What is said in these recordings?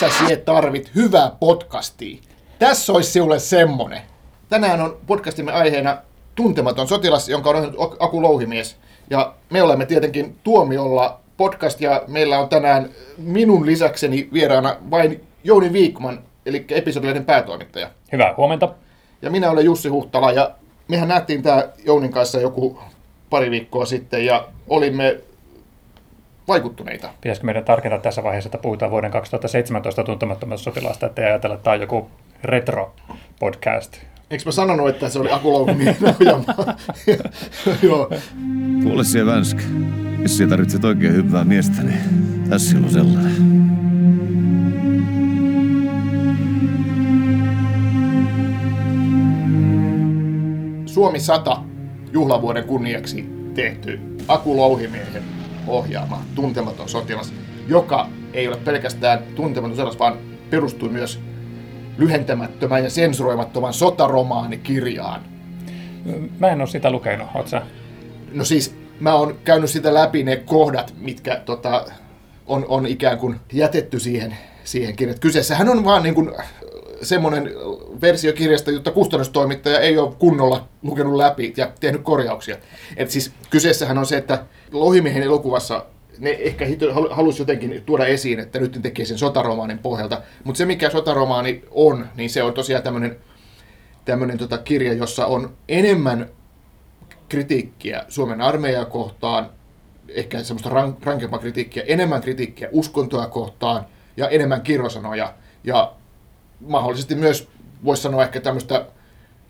missä sie tarvit hyvää podcastia? Tässä olisi sinulle semmonen. Tänään on podcastimme aiheena tuntematon sotilas, jonka on ohjannut Aku Louhimies. Ja me olemme tietenkin Tuomiolla podcast ja meillä on tänään minun lisäkseni vieraana vain Jouni Viikman, eli episodileiden päätoimittaja. Hyvää huomenta. Ja minä olen Jussi Huhtala ja mehän nähtiin tämä Jounin kanssa joku pari viikkoa sitten ja olimme vaikuttuneita. Pitäisikö meidän tarkentaa tässä vaiheessa, että puhutaan vuoden 2017 tuntemattomasta sotilasta, että ajatella, että tämä on joku retro-podcast? Eikö mä sanonut, että se oli Aku Louhimien ohjelma? Joo. Kuule siellä Vänskä. Jos siellä tarvitset oikein hyvää miestä, niin tässä on sellainen. Suomi 100 juhlavuoden kunniaksi tehty Aku Louhimiehen ohjaama Tuntematon sotilas, joka ei ole pelkästään tuntematon sotilas, vaan perustuu myös lyhentämättömän ja sensuroimattoman sotaromaanikirjaan. Mä en ole sitä lukenut, oot sä? No siis mä oon käynyt sitä läpi ne kohdat, mitkä tota, on, on ikään kuin jätetty siihen, siihen kirjaan. Kyseessähän on vaan niin kuin semmoinen versio kirjasta, jota kustannustoimittaja ei ole kunnolla lukenut läpi ja tehnyt korjauksia. Et siis kyseessähän on se, että Lohimiehen elokuvassa ne ehkä halusi jotenkin tuoda esiin, että nyt ne tekee sen sotaromaanin pohjalta. Mutta se, mikä sotaromaani on, niin se on tosiaan tämmöinen tämmöinen tota kirja, jossa on enemmän kritiikkiä Suomen armeijaa kohtaan, ehkä semmoista rankempaa kritiikkiä, enemmän kritiikkiä uskontoa kohtaan ja enemmän kirosanoja. Ja mahdollisesti myös voisi sanoa ehkä tämmöistä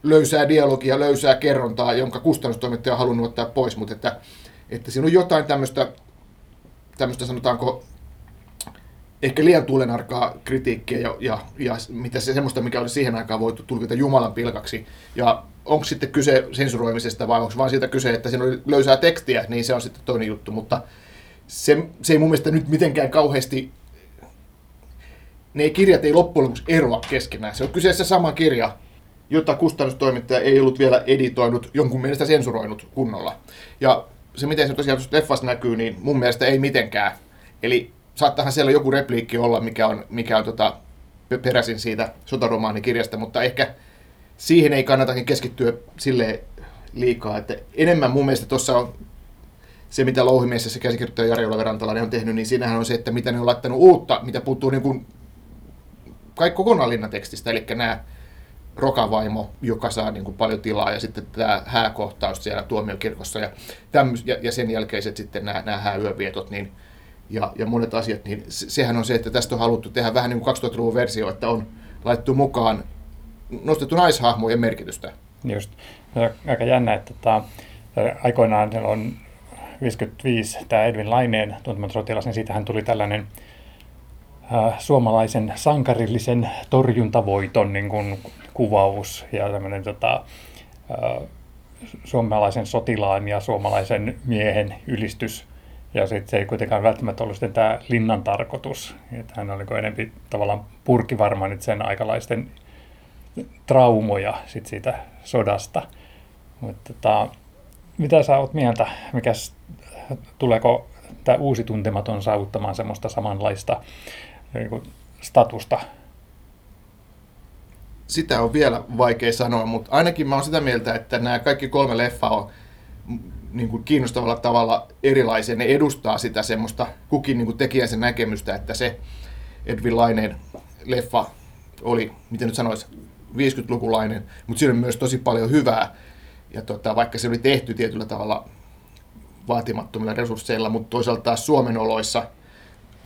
löysää dialogia, löysää kerrontaa, jonka kustannustoimittaja on halunnut ottaa pois, mutta että, että siinä on jotain tämmöistä, tämmöistä sanotaanko ehkä liian tuulenarkaa kritiikkiä ja, ja, ja mitä se, semmoista, mikä olisi siihen aikaan voitu tulkita Jumalan pilkaksi. Ja onko sitten kyse sensuroimisesta vai onko vain siitä kyse, että siinä oli löysää tekstiä, niin se on sitten toinen juttu, mutta se, se ei mun mielestä nyt mitenkään kauheasti ne kirjat ei loppujen lopuksi eroa keskenään. Se on kyseessä sama kirja, jota kustannustoimittaja ei ollut vielä editoinut, jonkun mielestä sensuroinut kunnolla. Ja se, miten se tosiaan leffassa näkyy, niin mun mielestä ei mitenkään. Eli saattahan siellä joku repliikki olla, mikä on, mikä on tota, peräisin siitä sotaromaanikirjasta, mutta ehkä siihen ei kannatakin keskittyä sille liikaa. Että enemmän mun mielestä tuossa on se, mitä Louhimiessä se käsikirjoittaja Jari Olaverantalainen on tehnyt, niin siinähän on se, että mitä ne on laittanut uutta, mitä puuttuu niin kuin kaikki kokonaan linnatekstistä, eli nämä Rokavaimo, joka saa niin kuin paljon tilaa, ja sitten tämä hääkohtaus siellä tuomiokirkossa, ja, tämmöis, ja, ja sen jälkeiset sitten nämä, nämä hääyövietot, niin, ja, ja monet asiat, niin sehän on se, että tästä on haluttu tehdä vähän niin kuin 2000-luvun versio, että on laittu mukaan nostettu naishahmojen merkitystä. Just. Aika jännä, että tota, aikoinaan on 55 tämä Edwin Laineen tuntematon sotilas, niin siitähän tuli tällainen suomalaisen sankarillisen torjuntavoiton niin kuin, kuvaus ja tämmöinen tota, suomalaisen sotilaan ja suomalaisen miehen ylistys. Ja sitten se ei kuitenkaan välttämättä ollut sitten tämä linnan tarkoitus. Että hän oli enemmän tavallaan purki varmaan nyt sen aikalaisten traumoja sit siitä sodasta. Mutta tota, mitä sä oot mieltä, mikäs, tuleeko tämä uusi tuntematon saavuttamaan semmoista samanlaista niin kuin statusta? Sitä on vielä vaikea sanoa, mutta ainakin mä oon sitä mieltä, että nämä kaikki kolme leffaa on niin kuin kiinnostavalla tavalla erilaisia. Ne edustaa sitä semmoista kukin niin kuin tekijän sen näkemystä, että se Edwin Laineen leffa oli, miten nyt sanoisi, 50-lukulainen, mutta siinä on myös tosi paljon hyvää. Ja tota, vaikka se oli tehty tietyllä tavalla vaatimattomilla resursseilla, mutta toisaalta taas Suomen oloissa –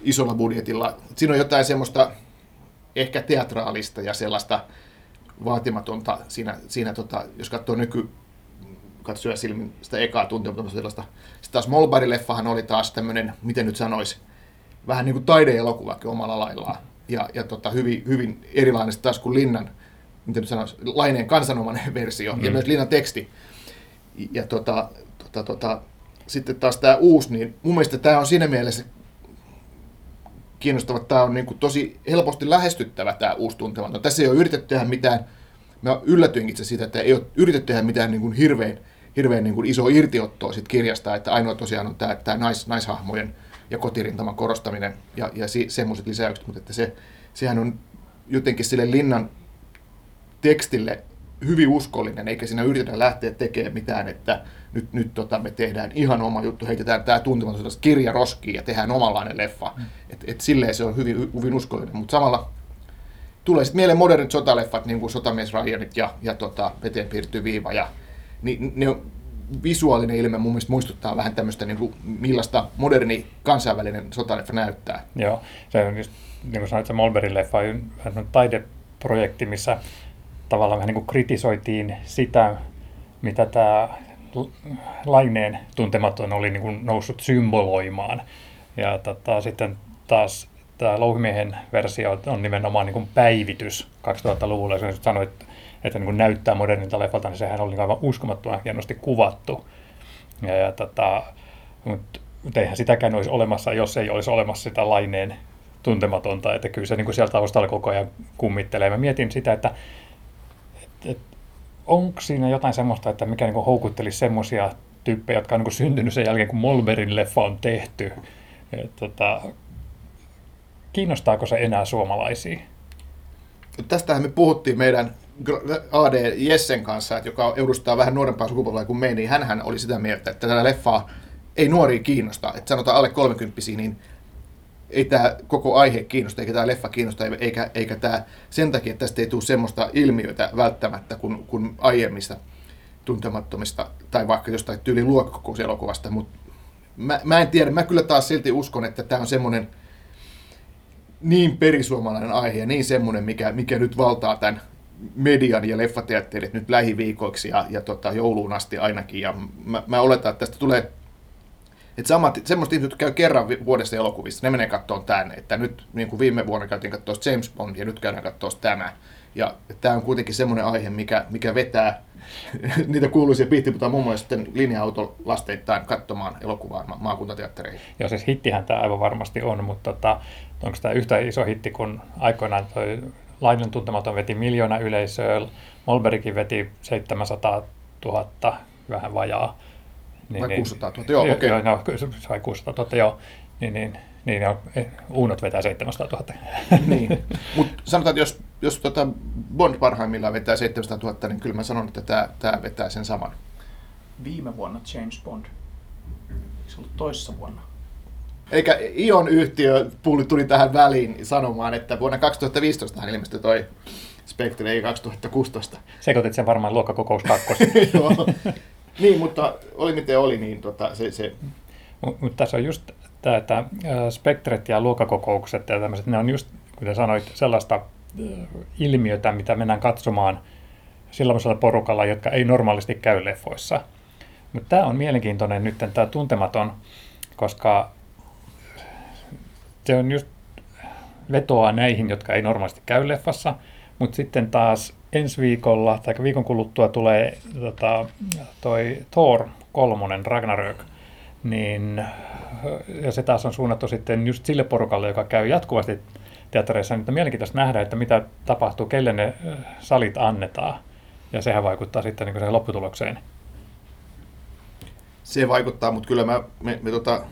isolla budjetilla. Siinä on jotain semmoista ehkä teatraalista ja sellaista vaatimatonta siinä, siinä tota, jos katsoo nyky katsoja silmin sitä ekaa tuntematonta sellaista. Sitten taas Molbari-leffahan oli taas tämmöinen, miten nyt sanoisi, vähän niin kuin taideelokuvakin omalla laillaan. Ja, ja tota, hyvin, hyvin erilainen taas kuin Linnan, miten nyt sanoisi, Laineen kansanomainen versio mm. ja myös Linnan teksti. Ja tota, tota, tota, sitten taas tämä uusi, niin mun mielestä tämä on siinä mielessä kiinnostava. Tämä on niin kuin tosi helposti lähestyttävä tämä uusi tuntematon. Tässä ei ole yritetty tehdä mitään, mä yllätyin itse siitä, että ei ole yritetty tehdä mitään niin kuin hirveän, hirveän niin kuin iso irtiottoa siitä kirjasta, että ainoa tosiaan on tämä, tämä nais, naishahmojen ja kotirintaman korostaminen ja, ja semmoiset lisäykset, mutta että se, sehän on jotenkin sille linnan tekstille hyvin uskollinen, eikä siinä yritetä lähteä tekemään mitään, että nyt, nyt tota, me tehdään ihan oma juttu, heitetään tämä tuntematon kirja roskiin ja tehdään omanlainen leffa. Mm. Et, et silleen se on hyvin, hyvin uskollinen, mutta samalla tulee sitten mieleen modernit sotaleffat, niin kuin Sotamies Ryanit ja, ja tota, Veteen piirtyy viiva. Ja, niin, ne on, visuaalinen ilme mun mielestä muistuttaa vähän tämmöistä, niin kuin, millaista moderni kansainvälinen sotaleffa näyttää. Joo, se on just, niin kuin sanoit, se Molberin leffa on taideprojekti, missä tavallaan vähän niin kuin kritisoitiin sitä, mitä tämä Laineen tuntematon oli niin kuin noussut symboloimaan. Ja tota, sitten taas tämä Louhimiehen versio on nimenomaan niin kuin päivitys 2000-luvulla. Jos sanoit, että niin kuin näyttää modernilta leffalta, niin sehän oli aivan uskomattoman hienosti kuvattu. Ja, ja tota, mutta eihän sitäkään olisi olemassa, jos ei olisi olemassa sitä Laineen tuntematonta, että kyllä se niin kuin sieltä taustalla koko ajan kummittelee. Mä mietin sitä, että, että, että onko siinä jotain semmoista, että mikä niin houkuttelisi semmoisia tyyppejä, jotka on niin syntynyt sen jälkeen, kun Molberin leffa on tehty. Et, tota, kiinnostaako se enää suomalaisia? Tästähän me puhuttiin meidän AD Jessen kanssa, joka edustaa vähän nuorempaa sukupolvea kuin me, niin hän oli sitä mieltä, että tätä leffaa ei nuoria kiinnosta. Että sanotaan alle 30 niin ei tämä koko aihe kiinnosta, eikä tämä leffa kiinnosta, eikä, eikä tämä sen takia, että tästä ei tule semmoista ilmiötä välttämättä kuin, kuin aiemmista tuntemattomista, tai vaikka jostain tyyli luokkakokouselokuvasta, mutta mä, mä en tiedä, mä kyllä taas silti uskon, että tämä on semmoinen niin perisuomalainen aihe ja niin semmoinen, mikä, mikä nyt valtaa tämän median ja leffateatterit nyt lähiviikoiksi ja, ja tota, jouluun asti ainakin. Ja mä, mä oletan, että tästä tulee että samat, semmoista ihmiset, jotka käy kerran vuodessa elokuvissa, ne menee katsomaan tänne. Että nyt, niin kuin viime vuonna käytiin katsoa James Bond ja nyt käydään katsoa tämä. Ja tämä on kuitenkin semmoinen aihe, mikä, mikä vetää niitä kuuluisia pihtiputaja muun muassa sitten linja-auto lasteittain katsomaan elokuvaa ma- maakuntateattereihin. Joo, siis hittihän tämä aivan varmasti on, mutta tota, onko tämä yhtä iso hitti kuin aikoinaan toi Lainen tuntematon veti miljoona yleisöä, Molberikin veti 700 000, vähän vajaa. Niin, Vai 600 000, joo, okei. Okay. No, sai 600 000, joo. Niin, niin, niin joo, eh, Uunot vetää 700 000. niin, mutta sanotaan, että jos, jos tota Bond parhaimmillaan vetää 700 000, niin kyllä mä sanon, että tämä, tämä vetää sen saman. Viime vuonna James Bond. Se ollut toissa vuonna. Eikä Ion yhtiö tuli tähän väliin sanomaan, että vuonna 2015 hän ilmestyi toi Spectre, ei 2016. Sekoitit sen varmaan luokkakokous kakkos. niin, mutta oli miten oli, niin tota, se... se... Mutta tässä on just tämä, että spektret ja luokkakokoukset ja tämmöiset, ne on just, kuten sanoit, sellaista ilmiötä, mitä mennään katsomaan sellaisella porukalla, jotka ei normaalisti käy leffoissa. Mutta tämä on mielenkiintoinen nyt, tämä tuntematon, koska se on just vetoa näihin, jotka ei normaalisti käy leffassa, mutta sitten taas ensi viikolla tai viikon kuluttua tulee tota, toi Thor kolmonen Ragnarök, niin ja se taas on suunnattu sitten just sille porukalle, joka käy jatkuvasti teattereissa, on mielenkiintoista nähdä, että mitä tapahtuu, kelle ne salit annetaan. Ja sehän vaikuttaa sitten niin siihen lopputulokseen. Se vaikuttaa, mutta kyllä mä, me, me tota,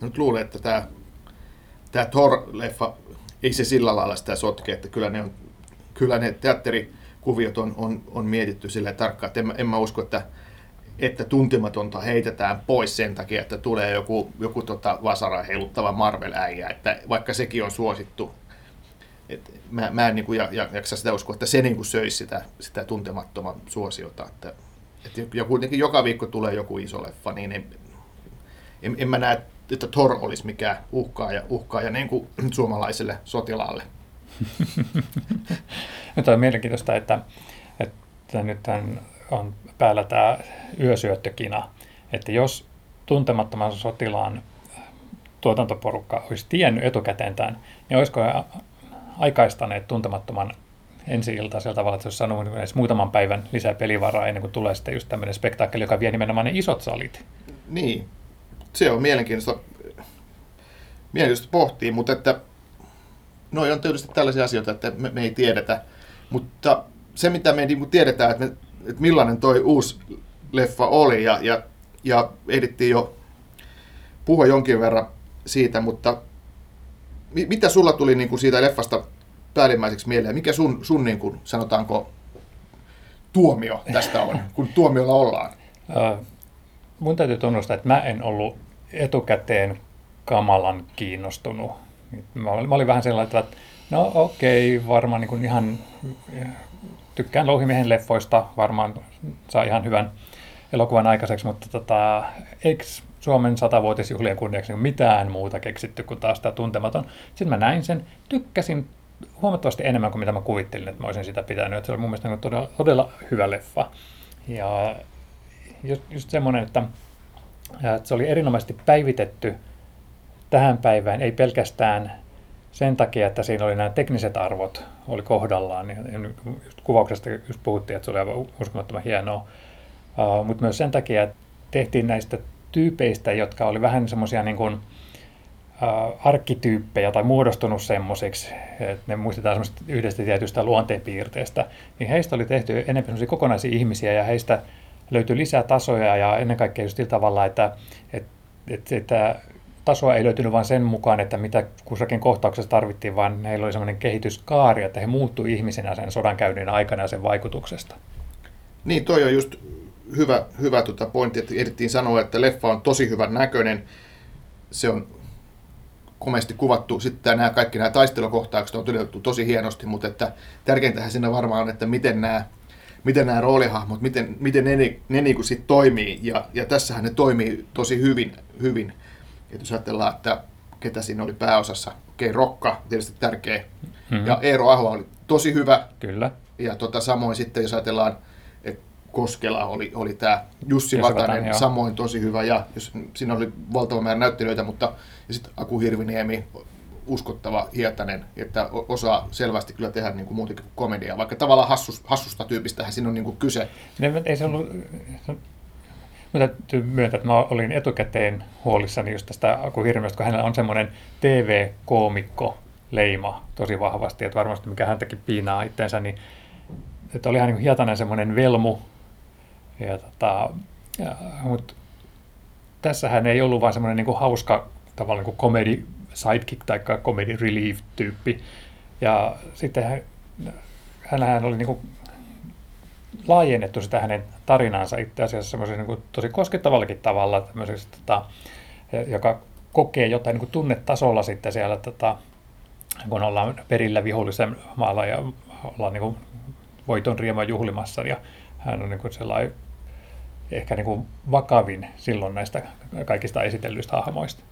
nyt luulen, että tämä tämä Thor-leffa, ei se sillä lailla sitä sotke, että kyllä ne, on, kyllä ne teatterikuviot on, on, on mietitty sille tarkkaan, että en, en mä usko, että, että tuntematonta heitetään pois sen takia, että tulee joku, joku tota vasara heiluttava Marvel-äijä, että vaikka sekin on suosittu, et mä, mä en niin kuin, ja, ja, jaksa sitä uskoa, että se niin kuin söisi sitä, sitä tuntemattoman suosiota. Että, et, ja kuitenkin joka viikko tulee joku iso leffa, niin en, en, en mä näe että Thor olisi mikään uhkaaja, uhkaaja niin kuin suomalaiselle sotilaalle. nyt on mielenkiintoista, että, että nyt on päällä tämä yösyöttökina, että jos tuntemattoman sotilaan tuotantoporukka olisi tiennyt etukäteen tämän, niin olisiko he aikaistaneet tuntemattoman ensi sillä tavalla, että jos sanoo edes muutaman päivän lisää pelivaraa ennen kuin tulee sitten just tämmöinen spektaakkeli, joka vie nimenomaan ne isot salit. Niin, se on mielenkiintoista, mielenkiintoista pohtia, mutta että no on tietysti tällaisia asioita, että me, me ei tiedetä, mutta se mitä me niin tiedetään, että, me, että millainen toi uusi leffa oli ja, ja, ja ehdittiin jo puhua jonkin verran siitä, mutta mi- mitä sulla tuli niin kuin siitä leffasta päällimmäiseksi mieleen? Mikä sun, sun niin kuin, sanotaanko tuomio tästä on, kun tuomiolla ollaan? Mun täytyy tunnustaa, että mä en ollut etukäteen kamalan kiinnostunut. Mä olin, mä olin vähän sellainen, että no okei, varmaan niin kuin ihan tykkään Louhimiehen leffoista, varmaan saa ihan hyvän elokuvan aikaiseksi, mutta tota, eikö Suomen satavuotisjuhlien kunniaksi niin mitään muuta keksitty kuin taas tämä tuntematon. Sitten mä näin sen, tykkäsin huomattavasti enemmän kuin mitä mä kuvittelin, että mä olisin sitä pitänyt. Että se oli mun mielestä niin todella, todella hyvä leffa. Ja just, just semmoinen, että, että se oli erinomaisesti päivitetty tähän päivään, ei pelkästään sen takia, että siinä oli nämä tekniset arvot oli kohdallaan. Ja just kuvauksesta just puhuttiin, että se oli aivan uskomattoman hienoa. Uh, mutta myös sen takia, että tehtiin näistä tyypeistä, jotka oli vähän semmoisia niin kuin, uh, arkkityyppejä tai muodostunut semmoisiksi, että ne muistetaan yhdestä tietystä luonteenpiirteestä, niin heistä oli tehty enemmän semmoisia kokonaisia ihmisiä ja heistä löytyi lisää tasoja ja ennen kaikkea just sillä tavalla, että, että, että tasoa ei löytynyt vain sen mukaan, että mitä kussakin kohtauksessa tarvittiin, vaan heillä oli semmoinen kehityskaari, että he muuttui ihmisenä sen sodankäynnin aikana ja sen vaikutuksesta. Niin, toi on just hyvä, hyvä tota pointti, että ehdittiin sanoa, että leffa on tosi hyvän näköinen. Se on komeasti kuvattu. Sitten nämä kaikki nämä taistelukohtaukset on todettu tosi hienosti, mutta että tärkeintähän siinä varmaan on, että miten nämä, miten nämä roolihahmot, miten, miten ne, ne, ne niin kuin sit toimii. Ja, ja tässähän ne toimii tosi hyvin. hyvin. Et jos ajatellaan, että ketä siinä oli pääosassa. Okei, okay, Rokka, tietysti tärkeä. Mm-hmm. Ja Eero Aho oli tosi hyvä. Kyllä. Ja tota, samoin sitten, jos ajatellaan, että Koskela oli, oli tämä Jussi, Vatanen, Vatanen samoin tosi hyvä. Ja jos, siinä oli valtava määrä näyttelijöitä, mutta ja sitten Aku Hirviniemi, uskottava Hietanen, että osaa selvästi kyllä tehdä niin kuin muutenkin komediaa, vaikka tavallaan hassus, hassusta tyypistähän siinä on niin kuin kyse. Ne, ei se ollut, Mä täytyy myöntää, että mä olin etukäteen huolissani just tästä Aku Hirviöstä, kun hänellä on semmoinen TV-koomikko leima tosi vahvasti, että varmasti mikä häntäkin piinaa itseensä, niin että oli ihan niin hietainen semmoinen velmu. Ja tota, ja, mutta tässähän ei ollut vaan semmoinen niin kuin hauska tavallaan niin kuin comedy sidekick tai comedy relief tyyppi. Ja sitten hän, hänhän oli niin kuin laajennettu sitä hänen tarinaansa itse asiassa semmoisen niin tosi koskettavallakin tavalla, tota, joka kokee jotain niin kuin tunnetasolla sitten siellä, tota, kun ollaan perillä vihollisen maalla ja ollaan niin kuin voiton riema juhlimassa ja hän on niin kuin sellainen ehkä niin kuin vakavin silloin näistä kaikista esitellyistä hahmoista.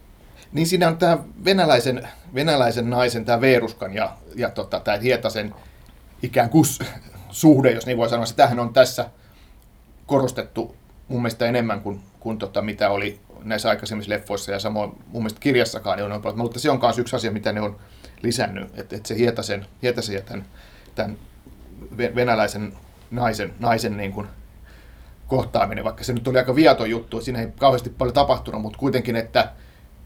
Niin siinä on tämä venäläisen, venäläisen naisen, tämä Veeruskan ja, ja tota, tämä Hietasen ikään kuin suhde, jos niin voi sanoa. Sitähän on tässä korostettu mun mielestä enemmän kuin, kuin tota, mitä oli näissä aikaisemmissa leffoissa ja samoin mun mielestä kirjassakaan. Niin on, mutta se on myös yksi asia, mitä ne on lisännyt, että, että se Hietasen, Hietasen ja tämän, tämän venäläisen naisen, naisen niin kuin kohtaaminen, vaikka se nyt oli aika viaton juttu, siinä ei kauheasti paljon tapahtunut, mutta kuitenkin, että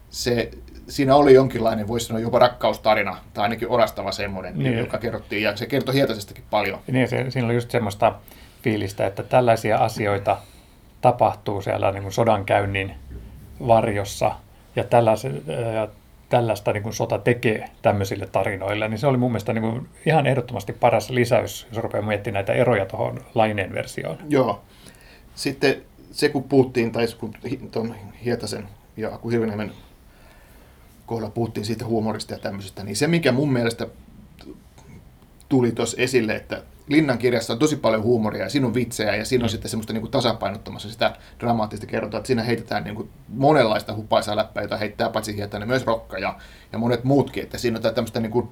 se, siinä oli jonkinlainen, voisi sanoa jopa rakkaustarina, tai ainakin orastava semmoinen, niin. joka kerrottiin, ja se kertoi Hietasestakin paljon. Niin, se, siinä oli just semmoista fiilistä, että tällaisia asioita tapahtuu siellä niin kuin sodankäynnin varjossa, ja, ja tällaista niin kuin sota tekee tämmöisille tarinoille, niin se oli mun mielestä niin kuin ihan ehdottomasti paras lisäys, jos rupeaa miettimään näitä eroja tuohon Laineen versioon. Joo. Sitten se, kun puhuttiin, tai kun tuon Hietasen ja Aku Hirveniemen kohdalla puhuttiin siitä huumorista ja tämmöisestä, niin se, mikä mun mielestä tuli tuossa esille, että Linnan kirjassa on tosi paljon huumoria ja siinä on vitsejä ja siinä on mm. sitten semmoista niin kuin tasapainottamassa sitä dramaattista kerrontaa, että siinä heitetään niin kuin monenlaista hupaisaa läppää, jota heittää paitsi Hietanen myös Rokka ja, ja monet muutkin, että siinä on tämmöistä niin kuin,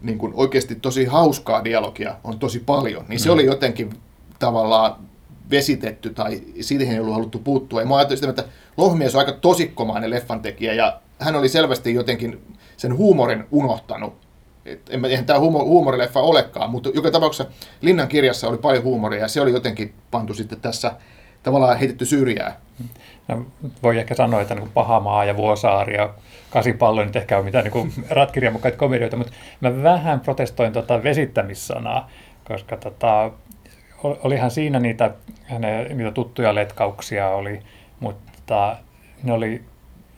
niin kuin oikeasti tosi hauskaa dialogia on tosi paljon, niin se mm. oli jotenkin tavallaan vesitetty tai siihen ei ollut haluttu puuttua. Ja mä ajattelin sitä, että Lohmies on aika tosikkomainen leffantekijä ja hän oli selvästi jotenkin sen huumorin unohtanut. Et en, eihän tämä huumor, huumorileffa olekaan, mutta joka tapauksessa Linnan kirjassa oli paljon huumoria ja se oli jotenkin pantu sitten tässä tavallaan heitetty syrjää. No, voi ehkä sanoa, että niin Pahamaa ja Vuosaari ja Kasipallo nyt ehkä on mitään niin ratkirjan mukaita komedioita, mutta mä vähän protestoin tota vesittämissanaa, koska tota, olihan siinä niitä, hänen, niitä tuttuja letkauksia oli, mutta ne oli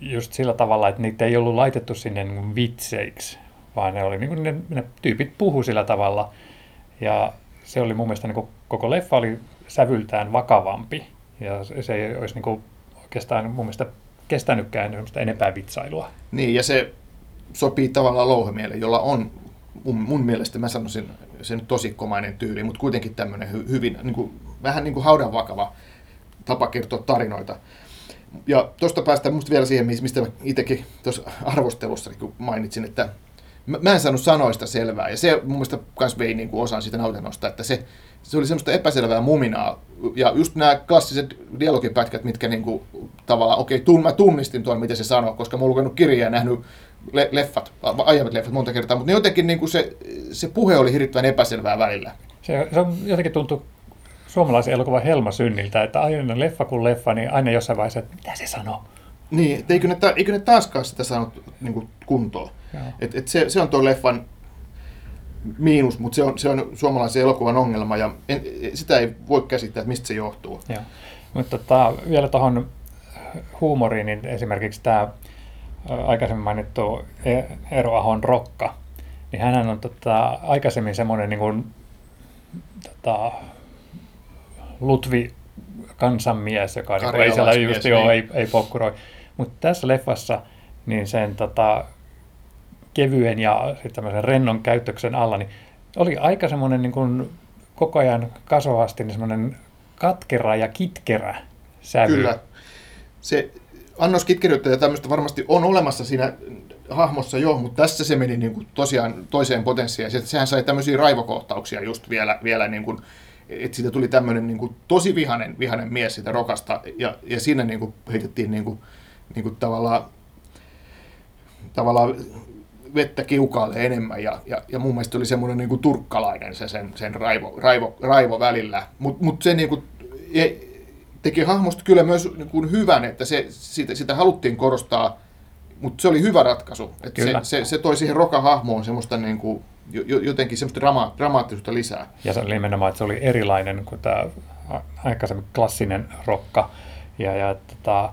just sillä tavalla, että niitä ei ollut laitettu sinne niin vitseiksi, vaan ne, oli, niin ne, ne tyypit puhu sillä tavalla. Ja se oli mun mielestä, niin kuin, koko leffa oli sävyltään vakavampi. Ja se, ei olisi niin kuin, oikeastaan mun mielestä kestänytkään enempää vitsailua. Niin, ja se sopii tavallaan louhemielle, jolla on mun, mun mielestä, mä sanoisin, se nyt tosikkomainen tyyli, mutta kuitenkin tämmöinen hy, hyvin, niin kuin, vähän niin kuin haudan vakava tapa kertoa tarinoita. Ja tuosta päästään musta vielä siihen, mistä mä itsekin tuossa arvostelussa kun mainitsin, että mä, en saanut sanoista selvää, ja se mun mielestä myös vei niin kuin osan siitä nautinnosta, että se, se oli semmoista epäselvää muminaa, ja just nämä klassiset dialogipätkät, mitkä niin kuin, tavallaan, okei, okay, mä tunnistin tuon, mitä se sanoo, koska mä oon lukenut kirjaa ja nähnyt le- leffat, aiemmat leffat monta kertaa, mutta jotenkin niin kuin se, se puhe oli hirvittävän epäselvää välillä. Se, se on jotenkin tuntuu suomalaisen elokuvan helmasynniltä, että aina leffa kuin leffa, niin aina jossain vaiheessa, että mitä se sanoo. Niin, että eikö ne, eikö ne taaskaan sitä saanut niin kuin kuntoon. Et, et se, se on tuo leffan miinus, mutta se on, se on suomalaisen elokuvan ongelma ja en, sitä ei voi käsittää, että mistä se johtuu. Joo. Mutta tota, vielä tuohon huumoriin, niin esimerkiksi tämä aikaisemmin mainittu e- Eero Ahon Rokka, niin hän on tota, aikaisemmin semmoinen niin kuin, tota, Lutvi kansanmies, joka niin ei siellä just niin. ei, ei pokkuroi. Mutta tässä leffassa niin sen tota, kevyen ja tämmöisen rennon käyttöksen alla, niin oli aika semmoinen niin kuin koko ajan kasvavasti niin semmoinen katkera ja kitkerä sävy. Kyllä. Se annos kitkeryyttä ja tämmöistä varmasti on olemassa siinä hahmossa jo, mutta tässä se meni niin kuin tosiaan toiseen potenssiin. Sehän sai tämmöisiä raivokohtauksia just vielä, vielä niin kuin, että siitä tuli tämmöinen niin kuin tosi vihanen, vihanen mies siitä rokasta. Ja, ja siinä niin kuin heitettiin niin kuin, niin kuin tavallaan, tavallaan vettä kiukaalle enemmän. Ja, ja, ja mun mielestä oli semmoinen niin kuin turkkalainen se sen, sen raivo, raivo, raivo välillä, mutta mut se niin kuin, teki hahmosta kyllä myös niin kuin hyvän, että se, sitä, sitä haluttiin korostaa, mutta se oli hyvä ratkaisu. Että se, se, se toi siihen Roka-hahmoon semmoista niin kuin, jotenkin semmoista drama, dramaattisuutta lisää. Ja se oli nimenomaan, että se oli erilainen kuin tämä aikaisemmin klassinen rokka. Ja, ja tota,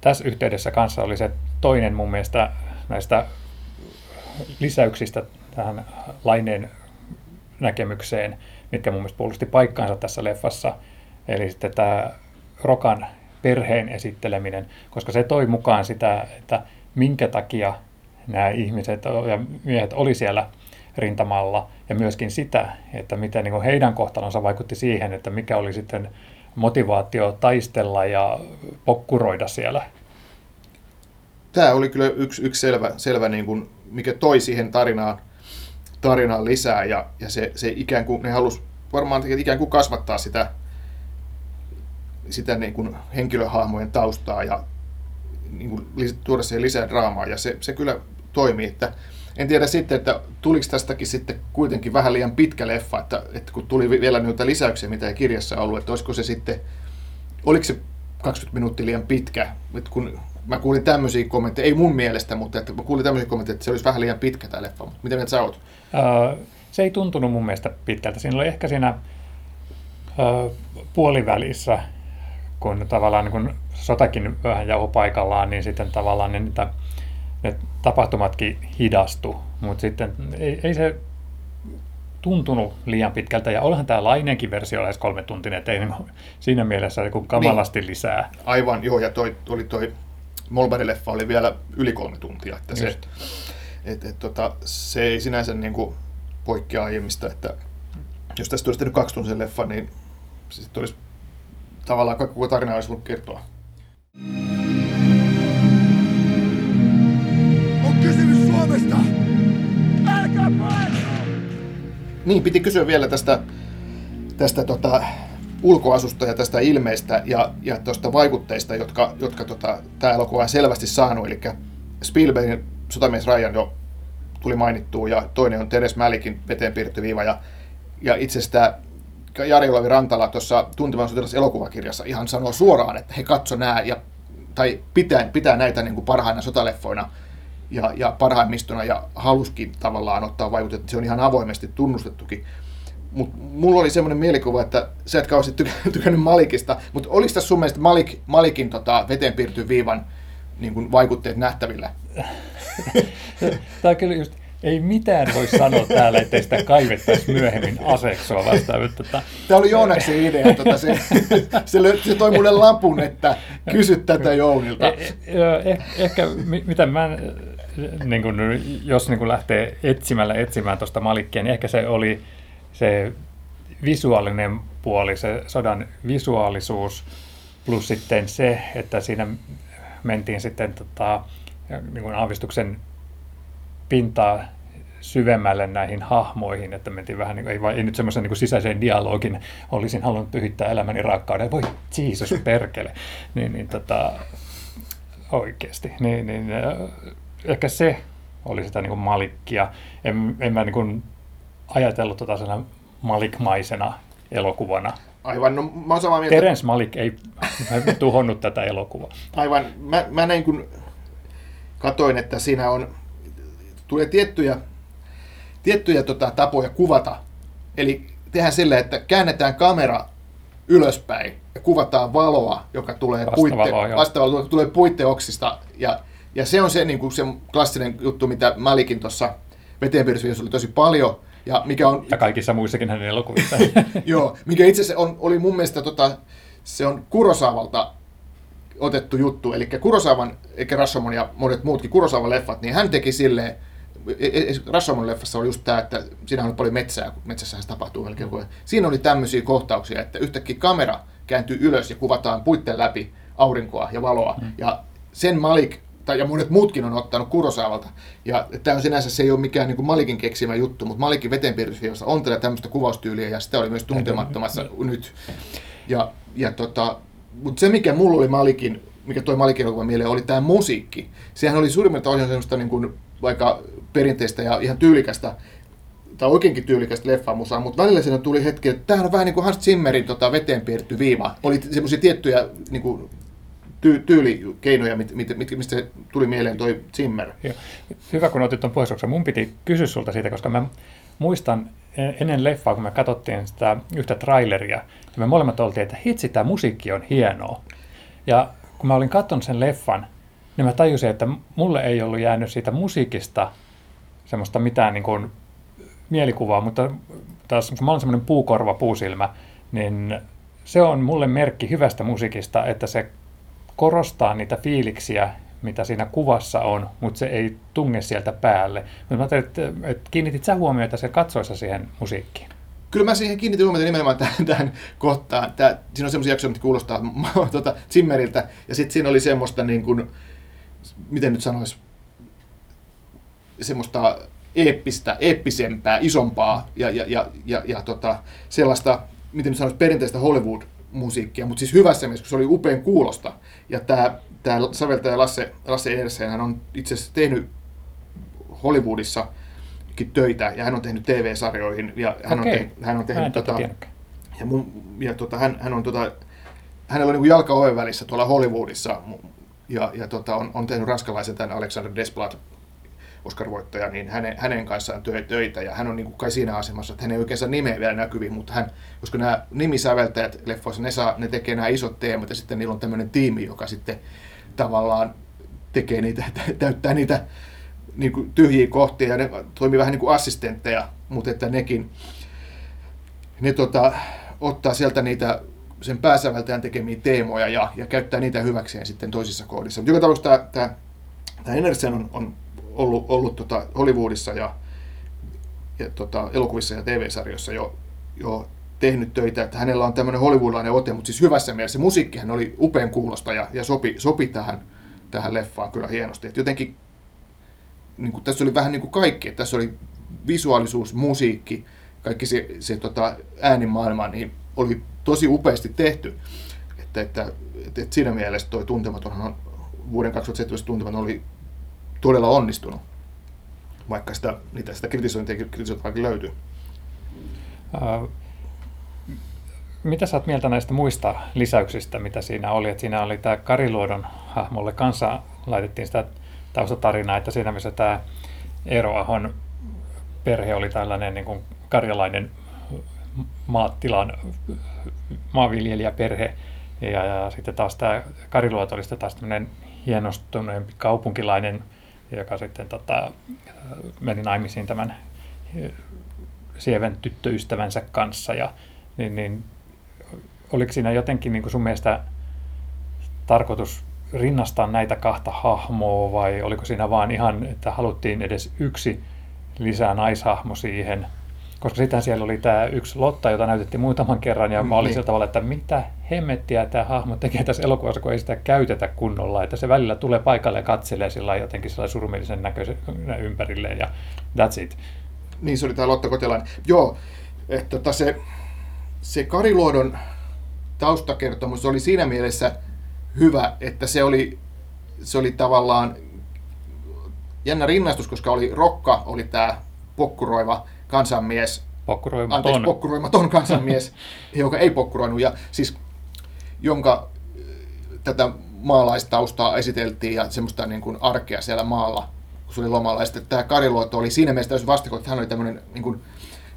tässä yhteydessä kanssa oli se toinen mun mielestä näistä lisäyksistä tähän laineen näkemykseen, mitkä mun mielestä puolusti paikkaansa tässä leffassa. Eli sitten tämä Rokan perheen esitteleminen, koska se toi mukaan sitä, että minkä takia nämä ihmiset ja miehet oli siellä rintamalla ja myöskin sitä, että miten niin heidän kohtalonsa vaikutti siihen, että mikä oli sitten motivaatio taistella ja pokkuroida siellä. Tämä oli kyllä yksi, yksi selvä, selvä niin kuin, mikä toi siihen tarinaan, tarinaan lisää ja, ja se, se ikään kuin, ne halusi varmaan ikään kuin kasvattaa sitä, sitä niin kuin henkilöhahmojen taustaa ja niin kuin, tuoda siihen lisää draamaa ja se, se kyllä toimii, että en tiedä sitten, että tuliko tästäkin sitten kuitenkin vähän liian pitkä leffa, että, että kun tuli vielä noita lisäyksiä, mitä ei kirjassa ollut, että olisiko se sitten, oliko se 20 minuuttia liian pitkä, että kun mä kuulin tämmöisiä kommentteja, ei mun mielestä, mutta että mä kuulin tämmöisiä kommentteja, että se olisi vähän liian pitkä tämä leffa, mutta mitä mieltä sä oot? Öö, se ei tuntunut mun mielestä pitkältä. Siinä oli ehkä siinä öö, puolivälissä, kun tavallaan niin kun sotakin vähän jauho paikallaan, niin sitten tavallaan niin niitä ne tapahtumatkin hidastu, mutta sitten ei, ei se tuntunut liian pitkältä, ja olihan tämä lainenkin versio lähes kolme tuntinen, että ei siinä mielessä kun kamalasti niin. lisää. Aivan, joo, ja toi, oli toi Molberg-leffa oli vielä yli kolme tuntia, että se, et, et, tota, se ei sinänsä niin kuin poikkea aiemmista, että jos tästä olisi tehnyt kaksi tuntia leffa, niin se sitten olisi tavallaan koko tarina olisi voinut kertoa. kysymys Suomesta! Älkää Niin, piti kysyä vielä tästä, tästä tota, ulkoasusta ja tästä ilmeistä ja, ja tuosta vaikutteista, jotka, jotka tota, tämä elokuva on selvästi saanut. Eli Spielbergin Sotamies Ryan jo tuli mainittua ja toinen on Teres Mälikin veteen piirretty viiva. Ja, ja itse asiassa Jari Olavi Rantala tuossa Tuntevan sotilas elokuvakirjassa ihan sanoo suoraan, että he katso nämä ja, tai pitää, pitää näitä niin kuin parhaina sotaleffoina – ja, ja parhaimmistona ja haluskin tavallaan ottaa vaikutetta. Se on ihan avoimesti tunnustettukin. Mutta mulla oli semmoinen mielikuva, että sä et kauheasti tyk- tykännyt Malikista, mutta oliko tässä sun mielestä Malik, Malikin tota, veteen piirty viivan niin vaikutteet nähtävillä. Tämä on kyllä just, ei mitään voi sanoa täällä, ettei sitä kaivettaisi myöhemmin aseksua vastaan. Tota, Tämä oli Joonaksen idea. Tota se, se, se toi mulle lapun, että kysy tätä Jounilta. Eh, eh, ehkä mi- mitä mä, niin kun, jos niin kun lähtee etsimällä etsimään tuosta Malikkia, niin ehkä se oli se visuaalinen puoli, se sodan visuaalisuus, plus sitten se, että siinä mentiin sitten tota, niin kuin aavistuksen pintaa syvemmälle näihin hahmoihin, että mentiin vähän, niin kuin, ei, vai, ei nyt semmoisen niin sisäiseen dialogin, olisin halunnut pyhittää elämäni rakkauden, voi Jeesus perkele, niin, niin tota, oikeasti, niin, niin äh, ehkä se oli sitä niin kuin malikkia. En, en mä niin kuin ajatellut tota sana malikmaisena elokuvana. Aivan, no mä oon samaa mieltä. Terence Malik ei tuhonnut tätä elokuvaa. Aivan, mä, mä näin kun katoin, että siinä on, tulee tiettyjä, tiettyjä tota, tapoja kuvata. Eli tehdään sillä, että käännetään kamera ylöspäin ja kuvataan valoa, joka tulee, puitte, Vastavaloa, joka tulee puitteoksista. Ja, ja se on se, niin kuin se klassinen juttu, mitä Malikin tuossa veteenpiirryssä oli tosi paljon. Ja mikä on Ja kaikissa muissakin hänen elokuvissa. Joo, mikä itse asiassa on, oli mun mielestä, tota, se on Kurosavalta otettu juttu, eli Kurosavan, eikä Rashomon ja monet muutkin Kurosavan leffat, niin hän teki silleen, Rashomon leffassa oli just tämä, että siinä on paljon metsää, kun metsässä se tapahtuu melkein ajan. Siinä oli tämmöisiä kohtauksia, että yhtäkkiä kamera kääntyy ylös ja kuvataan puitteen läpi aurinkoa ja valoa, mm. ja sen Malik tai, ja monet muutkin on ottanut Kurosavalta. Ja tämä on sinänsä, se ei ole mikään niin kuin Malikin keksimä juttu, mutta Malikin vetenpiirrysvideossa on tällä tämmöistä kuvaustyyliä, ja sitä oli myös tuntemattomassa nyt. Ja, ja tota, mutta se, mikä mulla oli Malikin, mikä toi Malikin elokuvan mieleen, oli tämä musiikki. Sehän oli suurimmalta osin semmoista niin kuin, vaikka perinteistä ja ihan tyylikästä, tai oikeinkin tyylikästä leffamusaa, mutta välillä siinä tuli hetki, että tämähän on vähän niin kuin Hans Zimmerin tota, veteen piirretty viiva. Oli semmoisia tiettyjä niin kuin, ty- tyylikeinoja, mit, mit, mit, mistä tuli mieleen toi Zimmer. Joo. Hyvä, kun otit tuon koska mun piti kysyä sulta siitä, koska mä muistan e- ennen leffaa, kun me katsottiin sitä yhtä traileria, ja me molemmat oltiin, että hitsi, tämä musiikki on hienoa. Ja kun mä olin katsonut sen leffan, niin mä tajusin, että mulle ei ollut jäänyt siitä musiikista semmoista mitään niin kuin mielikuvaa, mutta taas kun mä olen semmoinen puukorva, puusilmä, niin se on mulle merkki hyvästä musiikista, että se korostaa niitä fiiliksiä, mitä siinä kuvassa on, mutta se ei tunge sieltä päälle. Mutta mä ajattelin, että, että kiinnitit sä huomiota sen katsoessa siihen musiikkiin. Kyllä mä siihen kiinnitin huomiota nimenomaan tähän, tähän kohtaan. Tää, siinä on semmoisia jaksoja, mitkä kuulostaa tuota, Zimmeriltä, ja sitten siinä oli semmoista, niin kuin, miten nyt sanoisi, semmoista eeppistä, eeppisempää, isompaa ja, ja, ja, ja, ja tota, sellaista, miten nyt sanoisi, perinteistä Hollywood-musiikkia, mutta siis hyvässä mielessä, kun se oli upean kuulosta. Ja tämä, tämä säveltäjä Lasse, Lasse Ersen, hän on itse asiassa tehnyt Hollywoodissa töitä ja hän on tehnyt TV-sarjoihin ja hän on, tehnyt, hän on tehnyt tota tota, tiennytkään. ja, mun, ja tota, hän, hän on tota, hänellä on niin jalka oven välissä tuolla Hollywoodissa ja, ja tota, on, on tehnyt ranskalaisen tämän Alexander Desplat Oscar-voittaja, niin hänen, hänen kanssaan työ, töitä, ja hän on niin kuin kai siinä asemassa, että hän ei oikein nimeä vielä näkyviin, mutta hän, koska nämä nimisäveltäjät leffoissa, ne, saa, ne tekee nämä isot teemat, ja sitten niillä on tämmöinen tiimi, joka sitten tavallaan tekee niitä, täyttää niitä niin kuin tyhjiä kohtia, ja ne toimii vähän niin kuin assistentteja, mutta että nekin, ne tota, ottaa sieltä niitä sen pääsäveltäjän tekemiä teemoja ja, ja käyttää niitä hyväkseen sitten toisissa kohdissa. Mutta joka tapauksessa tämä, tämä, tämä Enersen on, on ollut, ollut tota Hollywoodissa ja, ja tota, elokuvissa ja TV-sarjoissa jo, jo tehnyt töitä, että hänellä on tämmöinen hollywoodilainen ote, mutta siis hyvässä mielessä. Musiikkihan oli upean kuulosta ja, ja sopi, sopi tähän, tähän leffaan kyllä hienosti. Et jotenkin niin kuin, tässä oli vähän niin kuin kaikki, että tässä oli visuaalisuus, musiikki, kaikki se, se tota, äänimaailma, niin oli tosi upeasti tehty. Että, että, että, että siinä mielessä tuo tuntematonhan vuoden 2017 tuntematon oli todella onnistunut, vaikka sitä, niitä, sitä kritisointia kritisoitavaakin löytyy. Ää, mitä sä oot mieltä näistä muista lisäyksistä, mitä siinä oli? Et siinä oli tämä Kariluodon hahmolle kanssa laitettiin sitä taustatarinaa, että siinä missä tämä Eero Ahon perhe oli tällainen niin kuin karjalainen maatilan maanviljelijäperhe, ja, ja sitten taas tämä Kariluoto oli sitten taas tämmöinen hienostuneempi kaupunkilainen, joka sitten tota, meni naimisiin tämän sieven tyttöystävänsä kanssa. Ja, niin, niin, oliko siinä jotenkin niin kuin sun mielestä tarkoitus rinnastaa näitä kahta hahmoa vai oliko siinä vaan ihan, että haluttiin edes yksi lisää naishahmo siihen? Koska sitten siellä oli tämä yksi Lotta, jota näytettiin muutaman kerran, ja mä olin niin. sillä tavalla, että mitä hemmettiä tämä hahmo tekee tässä elokuvassa, kun ei sitä käytetä kunnolla, että se välillä tulee paikalle ja katselee sillä jotenkin sillä surumillisen näköisen ympärilleen, ja that's it. Niin, se oli tämä Lotta Kotilainen. Joo, että tota se, se Kariluodon taustakertomus oli siinä mielessä hyvä, että se oli, se oli tavallaan jännä rinnastus, koska oli Rokka, oli tämä pokkuroiva kansanmies, pokkuroimaton, anteeksi, pokkuroimaton kansanmies, joka ei pokkuroinut, ja siis jonka tätä maalaistaustaa esiteltiin ja semmoista niin kuin arkea siellä maalla, kun se oli lomalla. Ja sitten tämä Kariluoto oli siinä mielessä täysin vastako, että hän oli tämmöinen niin kuin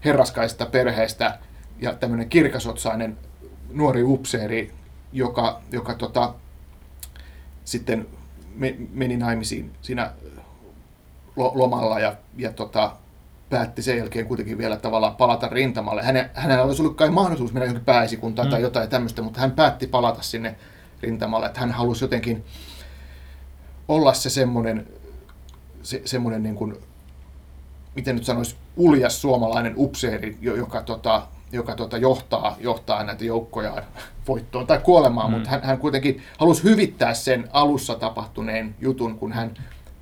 herraskaista perheestä ja tämmöinen kirkasotsainen nuori upseeri, joka, joka tota, sitten meni naimisiin siinä lomalla ja, ja tota, päätti sen jälkeen kuitenkin vielä tavallaan palata rintamalle. Hänen, hänellä olisi ollut kai mahdollisuus mennä johonkin pääesikuntaan mm. tai jotain tämmöistä, mutta hän päätti palata sinne rintamalle, että hän halusi jotenkin olla se semmoinen, se, semmoinen niin kuin, miten nyt sanoisi, uljas suomalainen upseeri, joka, tota, joka tota, johtaa, johtaa näitä joukkojaan voittoon tai kuolemaan, mm. mutta hän, hän kuitenkin halusi hyvittää sen alussa tapahtuneen jutun, kun hän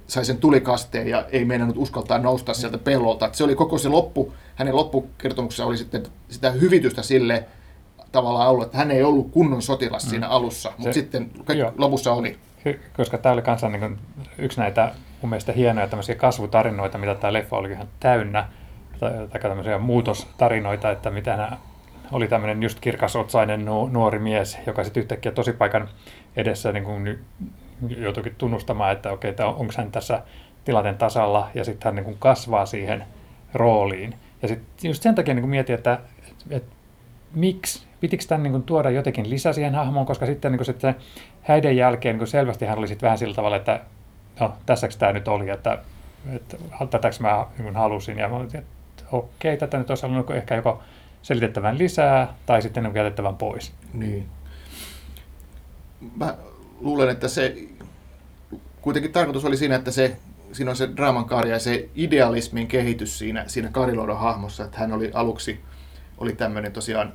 sai sen tulikasteen ja ei meinannut uskaltaa nousta sieltä pellolta. Se oli koko se loppu, hänen loppukertomuksessa oli sitten sitä hyvitystä sille tavallaan ollut, että hän ei ollut kunnon sotilas mm. siinä alussa, mutta se, sitten joo. lopussa oli. Koska tämä oli kanssa niin yksi näitä mun mielestä hienoja tämmöisiä kasvutarinoita, mitä tämä leffa oli ihan täynnä, tai, tai tämmöisiä muutostarinoita, että mitä nämä oli tämmöinen just kirkasotsainen nuori mies, joka sitten yhtäkkiä tosi paikan edessä niin kuin joutuikin tunnustamaan, että okei, okay, onko hän tässä tilanteen tasalla, ja sitten hän niin kuin kasvaa siihen rooliin. Ja sitten just sen takia niin kuin mietin, että, että, että miksi, pitikö tämän niin kuin tuoda jotenkin lisä siihen hahmoon, koska sitten niin kuin sitten häiden jälkeen niin selvästi hän oli sitten vähän sillä tavalla, että no, tässäks tämä nyt oli, että, että tätäks mä niin halusin, ja mä olin, että okei, tätä nyt olisi halunnut ehkä joko selitettävän lisää tai sitten niin jätettävän pois. Niin. Mä luulen, että se kuitenkin tarkoitus oli siinä, että se, siinä on se draaman kaari ja se idealismin kehitys siinä, siinä Kariluodon hahmossa, että hän oli aluksi oli tämmöinen tosiaan,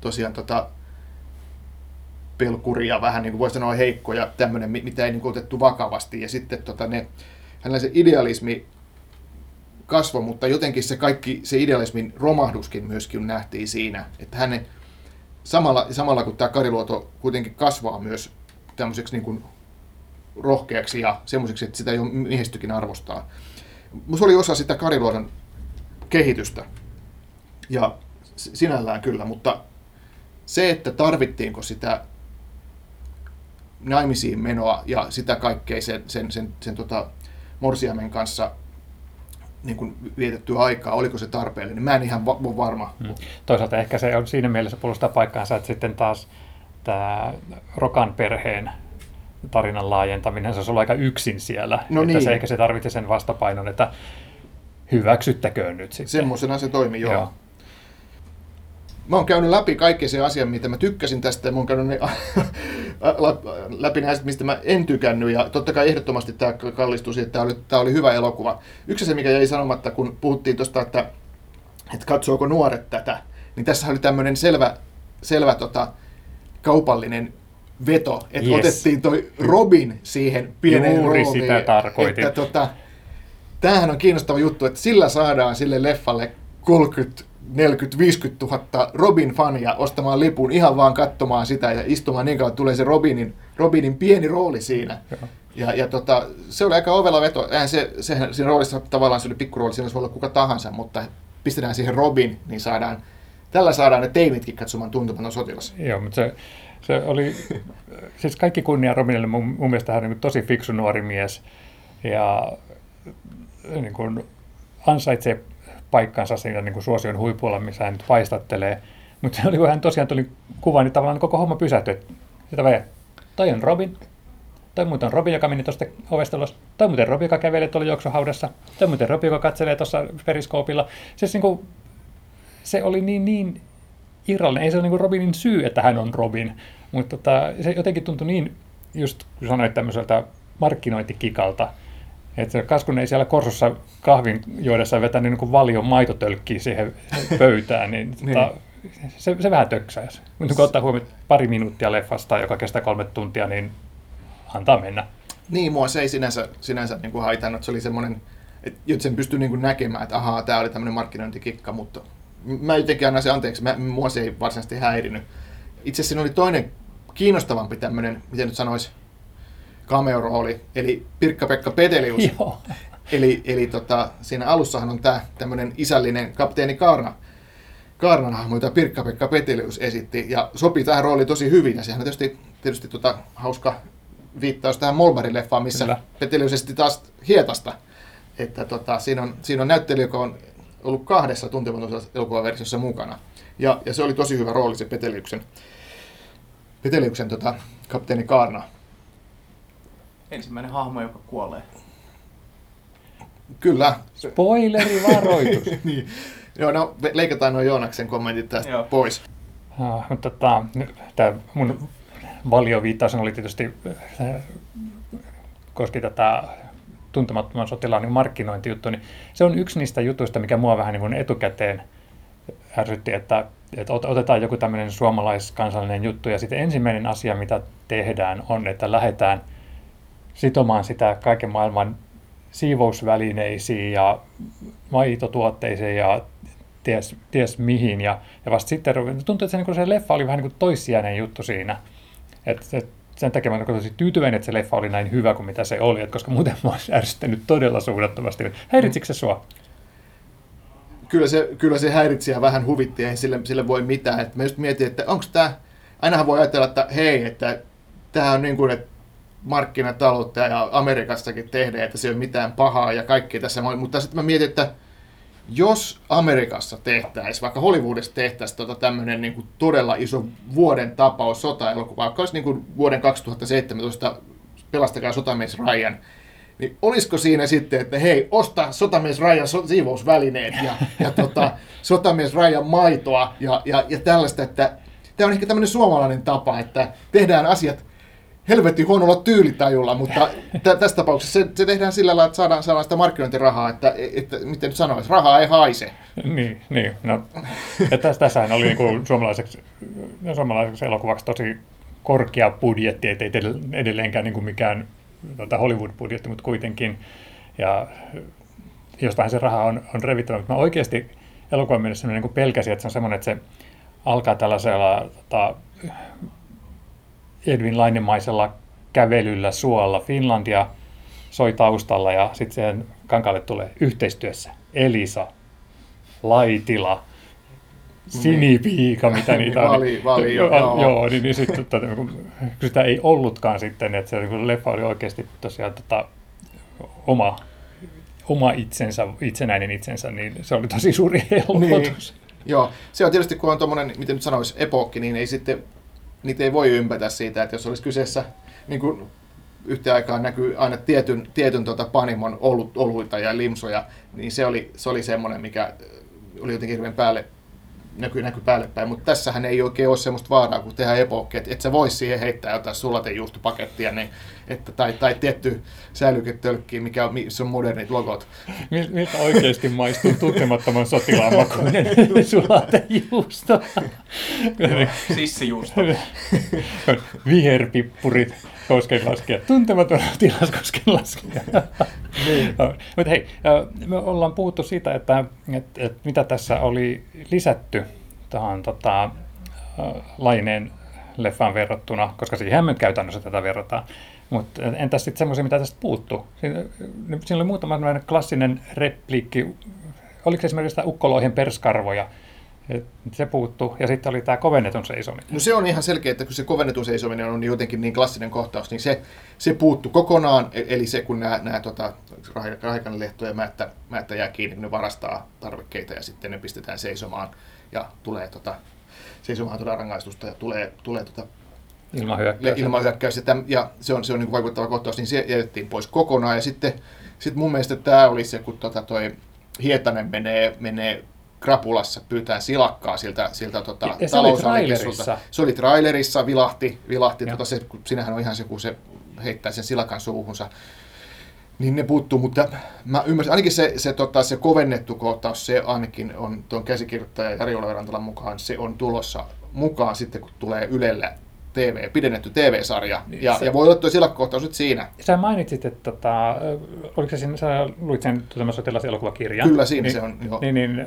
tosiaan tota, pelkuria, vähän niin kuin voisi sanoa heikko ja tämmöinen, mitä ei niin kuin otettu vakavasti. Ja sitten tota, ne, hänellä se idealismi kasvoi, mutta jotenkin se kaikki, se idealismin romahduskin myöskin nähtiin siinä, että hänen, samalla, samalla kun tämä Kariluoto kuitenkin kasvaa myös tämmöiseksi niin kuin rohkeaksi ja semmoiseksi, että sitä jo miehistökin arvostaa. Se oli osa sitä Kariluodon kehitystä. Ja sinällään kyllä, mutta se, että tarvittiinko sitä naimisiin menoa ja sitä kaikkea sen, sen, sen, sen tota morsiamen kanssa niin kuin vietettyä aikaa, oliko se tarpeellinen, mä en ihan va- varma. Hmm. Toisaalta ehkä se on siinä mielessä puolustaa paikkaansa, että sitten taas tämä Rokan perheen tarinan laajentaminen, se olisi ollut aika yksin siellä. No että niin. se, ehkä se tarvitsee sen vastapainon, että hyväksyttäköön nyt sitten. Semmoisena se toimi, joo. joo. Mä oon käynyt läpi kaikki se asia, mitä mä tykkäsin tästä, ja mä oon käynyt ne läpi näistä, mistä mä en tykännyt, ja totta kai ehdottomasti tämä kallistui siihen, että tämä oli, tämä oli hyvä elokuva. Yksi se, mikä jäi sanomatta, kun puhuttiin tuosta, että, että katsooko nuoret tätä, niin tässä oli tämmöinen selvä, selvä tota, kaupallinen veto, että yes. otettiin toi Robin siihen pieneen Juuri rooliin. sitä tarkoitin. Että, tota, tämähän on kiinnostava juttu, että sillä saadaan sille leffalle 30 40 50 000 Robin-fania ostamaan lipun ihan vaan katsomaan sitä ja istumaan niin kauan, tulee se Robinin, Robinin pieni rooli siinä. Ja, ja tota, se oli aika ovella veto. Eihän se, se, siinä roolissa tavallaan se oli pikkurooli, siinä voi olla kuka tahansa, mutta pistetään siihen Robin, niin saadaan, tällä saadaan ne teinitkin katsomaan tuntematon sotilas. Joo, mutta se, se oli, siis kaikki kunnia Robinille, mun, mun mielestä hän on niin tosi fiksu nuori mies ja niin kuin ansaitsee paikkansa siinä niin kuin suosion huipulla, missä hän nyt paistattelee. Mutta se oli, kun hän tosiaan tuli kuvaan, niin tavallaan koko homma pysähtyi. Sitä väliä, toi on Robin, toi muuten on Robin, joka meni tuosta ovesta ulos, toi muuten Robin, joka kävelee tuolla juoksuhaudassa, toi muuten Robin, joka katselee tuossa periskoopilla. Siis niin kuin, se oli niin, niin irrallinen, ei se ole niin Robinin syy, että hän on Robin, mutta tota, se jotenkin tuntui niin, just kun sanoit tämmöiseltä markkinointikikalta, että Kaskun ei siellä korsussa kahvin juodessa vetänyt niin kuin valion maitotölkkiä siihen pöytään, niin, tota, se, se vähän töksäisi. Mutta kun ottaa huomioon pari minuuttia leffasta, joka kestää kolme tuntia, niin antaa mennä. Niin, mua se ei sinänsä, sinänsä niin kuin haitannut. Se oli semmoinen, että sen pystyy niin kuin näkemään, että ahaa, tämä oli tämmöinen markkinointikikka, mutta mä jotenkin annan se anteeksi, mä, mua se ei varsinaisesti häirinyt. Itse asiassa siinä oli toinen kiinnostavampi tämmöinen, miten nyt sanoisi, cameo-rooli, eli Pirkka-Pekka Petelius. Joo. Eli, eli tota, siinä alussahan on tämä tämmöinen isällinen kapteeni Kaarna, Kaarnan hahmo, jota Pirkka-Pekka Petelius esitti, ja sopii tähän rooliin tosi hyvin, ja sehän on tietysti, tietysti tota, hauska viittaus tähän Molbarin-leffaan, missä Kyllä. Petelius esitti taas Hietasta, että tota, siinä, on, siinä on näyttelijä, joka on ollut kahdessa tuntematonsa elokuvaversiossa mukana, ja, ja se oli tosi hyvä rooli se Peteliuksen, Peteliuksen tota, kapteeni Kaarna. Ensimmäinen hahmo, joka kuolee. Kyllä, Spoilerivaroitus. niin. Joo, no leikataan nuo Joonaksen kommentit tästä Joo. pois. Ah, mutta tota, tämä mun valioviittaus oli tietysti, äh, koski tätä tuntemattoman sotilaan niin markkinointijuttu, niin se on yksi niistä jutuista, mikä mua vähän niin kuin etukäteen ärsytti, että, että ot- otetaan joku tämmöinen suomalaiskansallinen juttu ja sitten ensimmäinen asia, mitä tehdään, on, että lähdetään sitomaan sitä kaiken maailman siivousvälineisiin ja maitotuotteisiin ja ties, ties mihin. Ja, ja vasta sitten tuntuu, että se, niin se leffa oli vähän niin kuin toissijainen juttu siinä. Et, et, sen takia mä olen tosi tyytyväinen, että se leffa oli näin hyvä kuin mitä se oli, et koska muuten mä olisi ärsyttänyt todella suunnattomasti. Häiritsikö se sua? Kyllä se, kyllä se häiritsi ja vähän huvitti, ei sille, sille voi mitään. Et mä just mietin, että onko tämä, ainahan voi ajatella, että hei, että tämä on niin kuin, että markkinataloutta ja Amerikassakin tehdään, että se ei ole mitään pahaa ja kaikkea tässä. Mutta sitten mä mietin, että jos Amerikassa tehtäisiin, vaikka Hollywoodissa tehtäisiin tota tämmöinen niin todella iso vuoden tapaus sota-elokuva, vaikka olisi niin kuin vuoden 2017 Pelastakaa sotamies Ryan, niin olisiko siinä sitten, että hei, osta sotamies Rajan so- siivousvälineet ja, ja tota, sotamies Rajan maitoa ja, ja, ja tällaista, että tämä on ehkä tämmöinen suomalainen tapa, että tehdään asiat helvetin huonolla tyylitajulla, mutta tä- tässä tapauksessa se, se tehdään sillä lailla, että saadaan, sitä markkinointirahaa, että, että miten nyt sanoisi, rahaa ei haise. Niin, niin. No, tässä, tässähän oli niin kuin suomalaiseksi, suomalaiseksi elokuvaksi tosi korkea budjetti, ettei edell- edelleenkään niin kuin mikään tota Hollywood-budjetti, mutta kuitenkin. Ja jostain se raha on, on revitty, mutta mä oikeasti elokuvan mennessä niin kuin pelkäsin, että se on semmoinen, että se alkaa tällaisella tota, Edwin Lainemaisella kävelyllä suolla. Finlandia soi taustalla ja sitten sen kankaalle tulee yhteistyössä Elisa, Laitila, Sinipiika, mitä niitä on. Vali- vali, joo, joo. joo, niin, niin sitten tota, kun sitä ei ollutkaan sitten, että se kun leffa oli oikeasti tosiaan tota, oma, oma itsensä, itsenäinen itsensä, niin se oli tosi suuri helpotus. Niin. Joo, se on tietysti, kun on tuommoinen, miten nyt sanoisi, epokki, niin ei sitten, niitä ei voi ympätä siitä, että jos olisi kyseessä, niin kuin yhtä aikaa näkyy aina tietyn, tietyn tota panimon olut, oluita ja limsoja, niin se oli, se oli semmoinen, mikä oli jotenkin hirveän päälle, näkyy, näkyy päälle päin, mutta tässähän ei oikein ole semmoista vaaraa, kun tehdään epokki, että et sä vois siihen heittää jotain sulatejuustopakettia, niin, että, tai, tai tietty säilyketölkki, mikä on, missä on modernit logot. Mil- Miltä oikeasti maistuu tuntemattoman sotilaan makuinen sulatejuusto? Sissijuusto. Viherpippurit koskenlaskija, tuntematon tilas koskenlaskija. Niin. Mutta hei, me ollaan puhuttu siitä, että, että, että mitä tässä oli lisätty tähän tota, Laineen leffaan verrattuna, koska siihen me käytännössä tätä verrataan. Mutta entäs sitten semmoisia, mitä tästä puuttuu? Siinä, siinä oli muutama klassinen repliikki. Oliko esimerkiksi tämä ukkoloihin perskarvoja? Et Se puuttu. Ja sitten oli tämä kovennetun seisominen. No se on ihan selkeä, että kun se kovennetun seisominen on jotenkin niin klassinen kohtaus, niin se, se puuttu kokonaan. E- Eli se, kun nämä, nämä tota, Rahikan Lehto ja Määttä, Määttä jää kiinni, kun ne varastaa tarvikkeita ja sitten ne pistetään seisomaan ja tulee tota, seisomaan tuota rangaistusta ja tulee, tulee tota, Ilmahyökkäys. ilmahyökkäys ja, ja se on, se on niin kuin vaikuttava kohtaus, niin se jätettiin pois kokonaan. Ja sitten sit mun mielestä tämä oli se, kun tota toi Hietanen menee, menee krapulassa pyytää silakkaa siltä, siltä tota, Ja- se oli trailerissa. Se oli trailerissa, vilahti, vilahti tota se, kun sinähän on ihan se, kun se heittää sen silakan suuhunsa. Niin ne puuttuu, mutta mä ymmärsin, ainakin se, se, tota, se kovennettu kohtaus, se ainakin on tuon käsikirjoittaja Jari Oleverantalan mukaan, se on tulossa mukaan sitten, kun tulee Ylellä TV, pidennetty TV-sarja. Niin, Ja, se- ja voi olla tuo silakkohtaus nyt siinä. Sä mainitsit, että tota, oliko se siinä, sä luit sen tämä sotilaselokuvakirjan. Kyllä siinä niin, se on, joo. Niin, niin,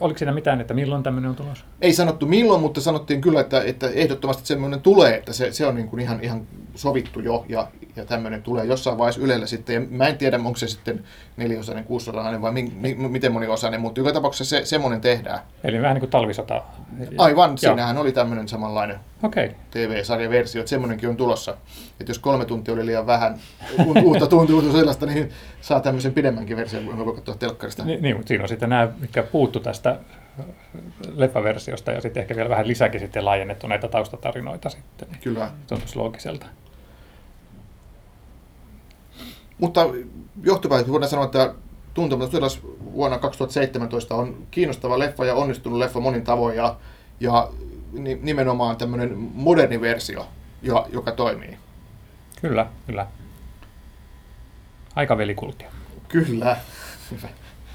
oliko siinä mitään, että milloin tämmöinen on tulossa? Ei sanottu milloin, mutta sanottiin kyllä, että, että ehdottomasti semmoinen tulee, että se, se on niin kuin ihan, ihan sovittu jo ja, ja tämmöinen tulee jossain vaiheessa Ylellä sitten. Ja mä en tiedä, onko se sitten neliosainen, kuusosainen vai mi, mi, miten moniosainen, mutta joka tapauksessa se, semmoinen tehdään. Eli vähän niin kuin talvisota. Aivan, Joo. siinähän oli tämmöinen samanlainen. Okay. TV-sarjaversio, että semmoinenkin on tulossa. Että jos kolme tuntia oli liian vähän uutta tuntua sellaista, niin saa tämmöisen pidemmänkin version, kun voi katsoa telkkarista. Niin, niin, mutta siinä on sitten nämä, mitkä puuttu tästä leffaversiosta ja sitten ehkä vielä vähän lisäkin sitten laajennettu näitä taustatarinoita sitten. Kyllä. tuntuisi loogiselta. Mutta johtopäätöksi voidaan sanoa, että Tuntematon sotilas vuonna 2017 on kiinnostava leffa ja onnistunut leffa monin tavoin ja, ja ni- nimenomaan tämmöinen moderni versio, jo, joka toimii. Kyllä, kyllä. Aika velikultia. Kyllä. Hyvä.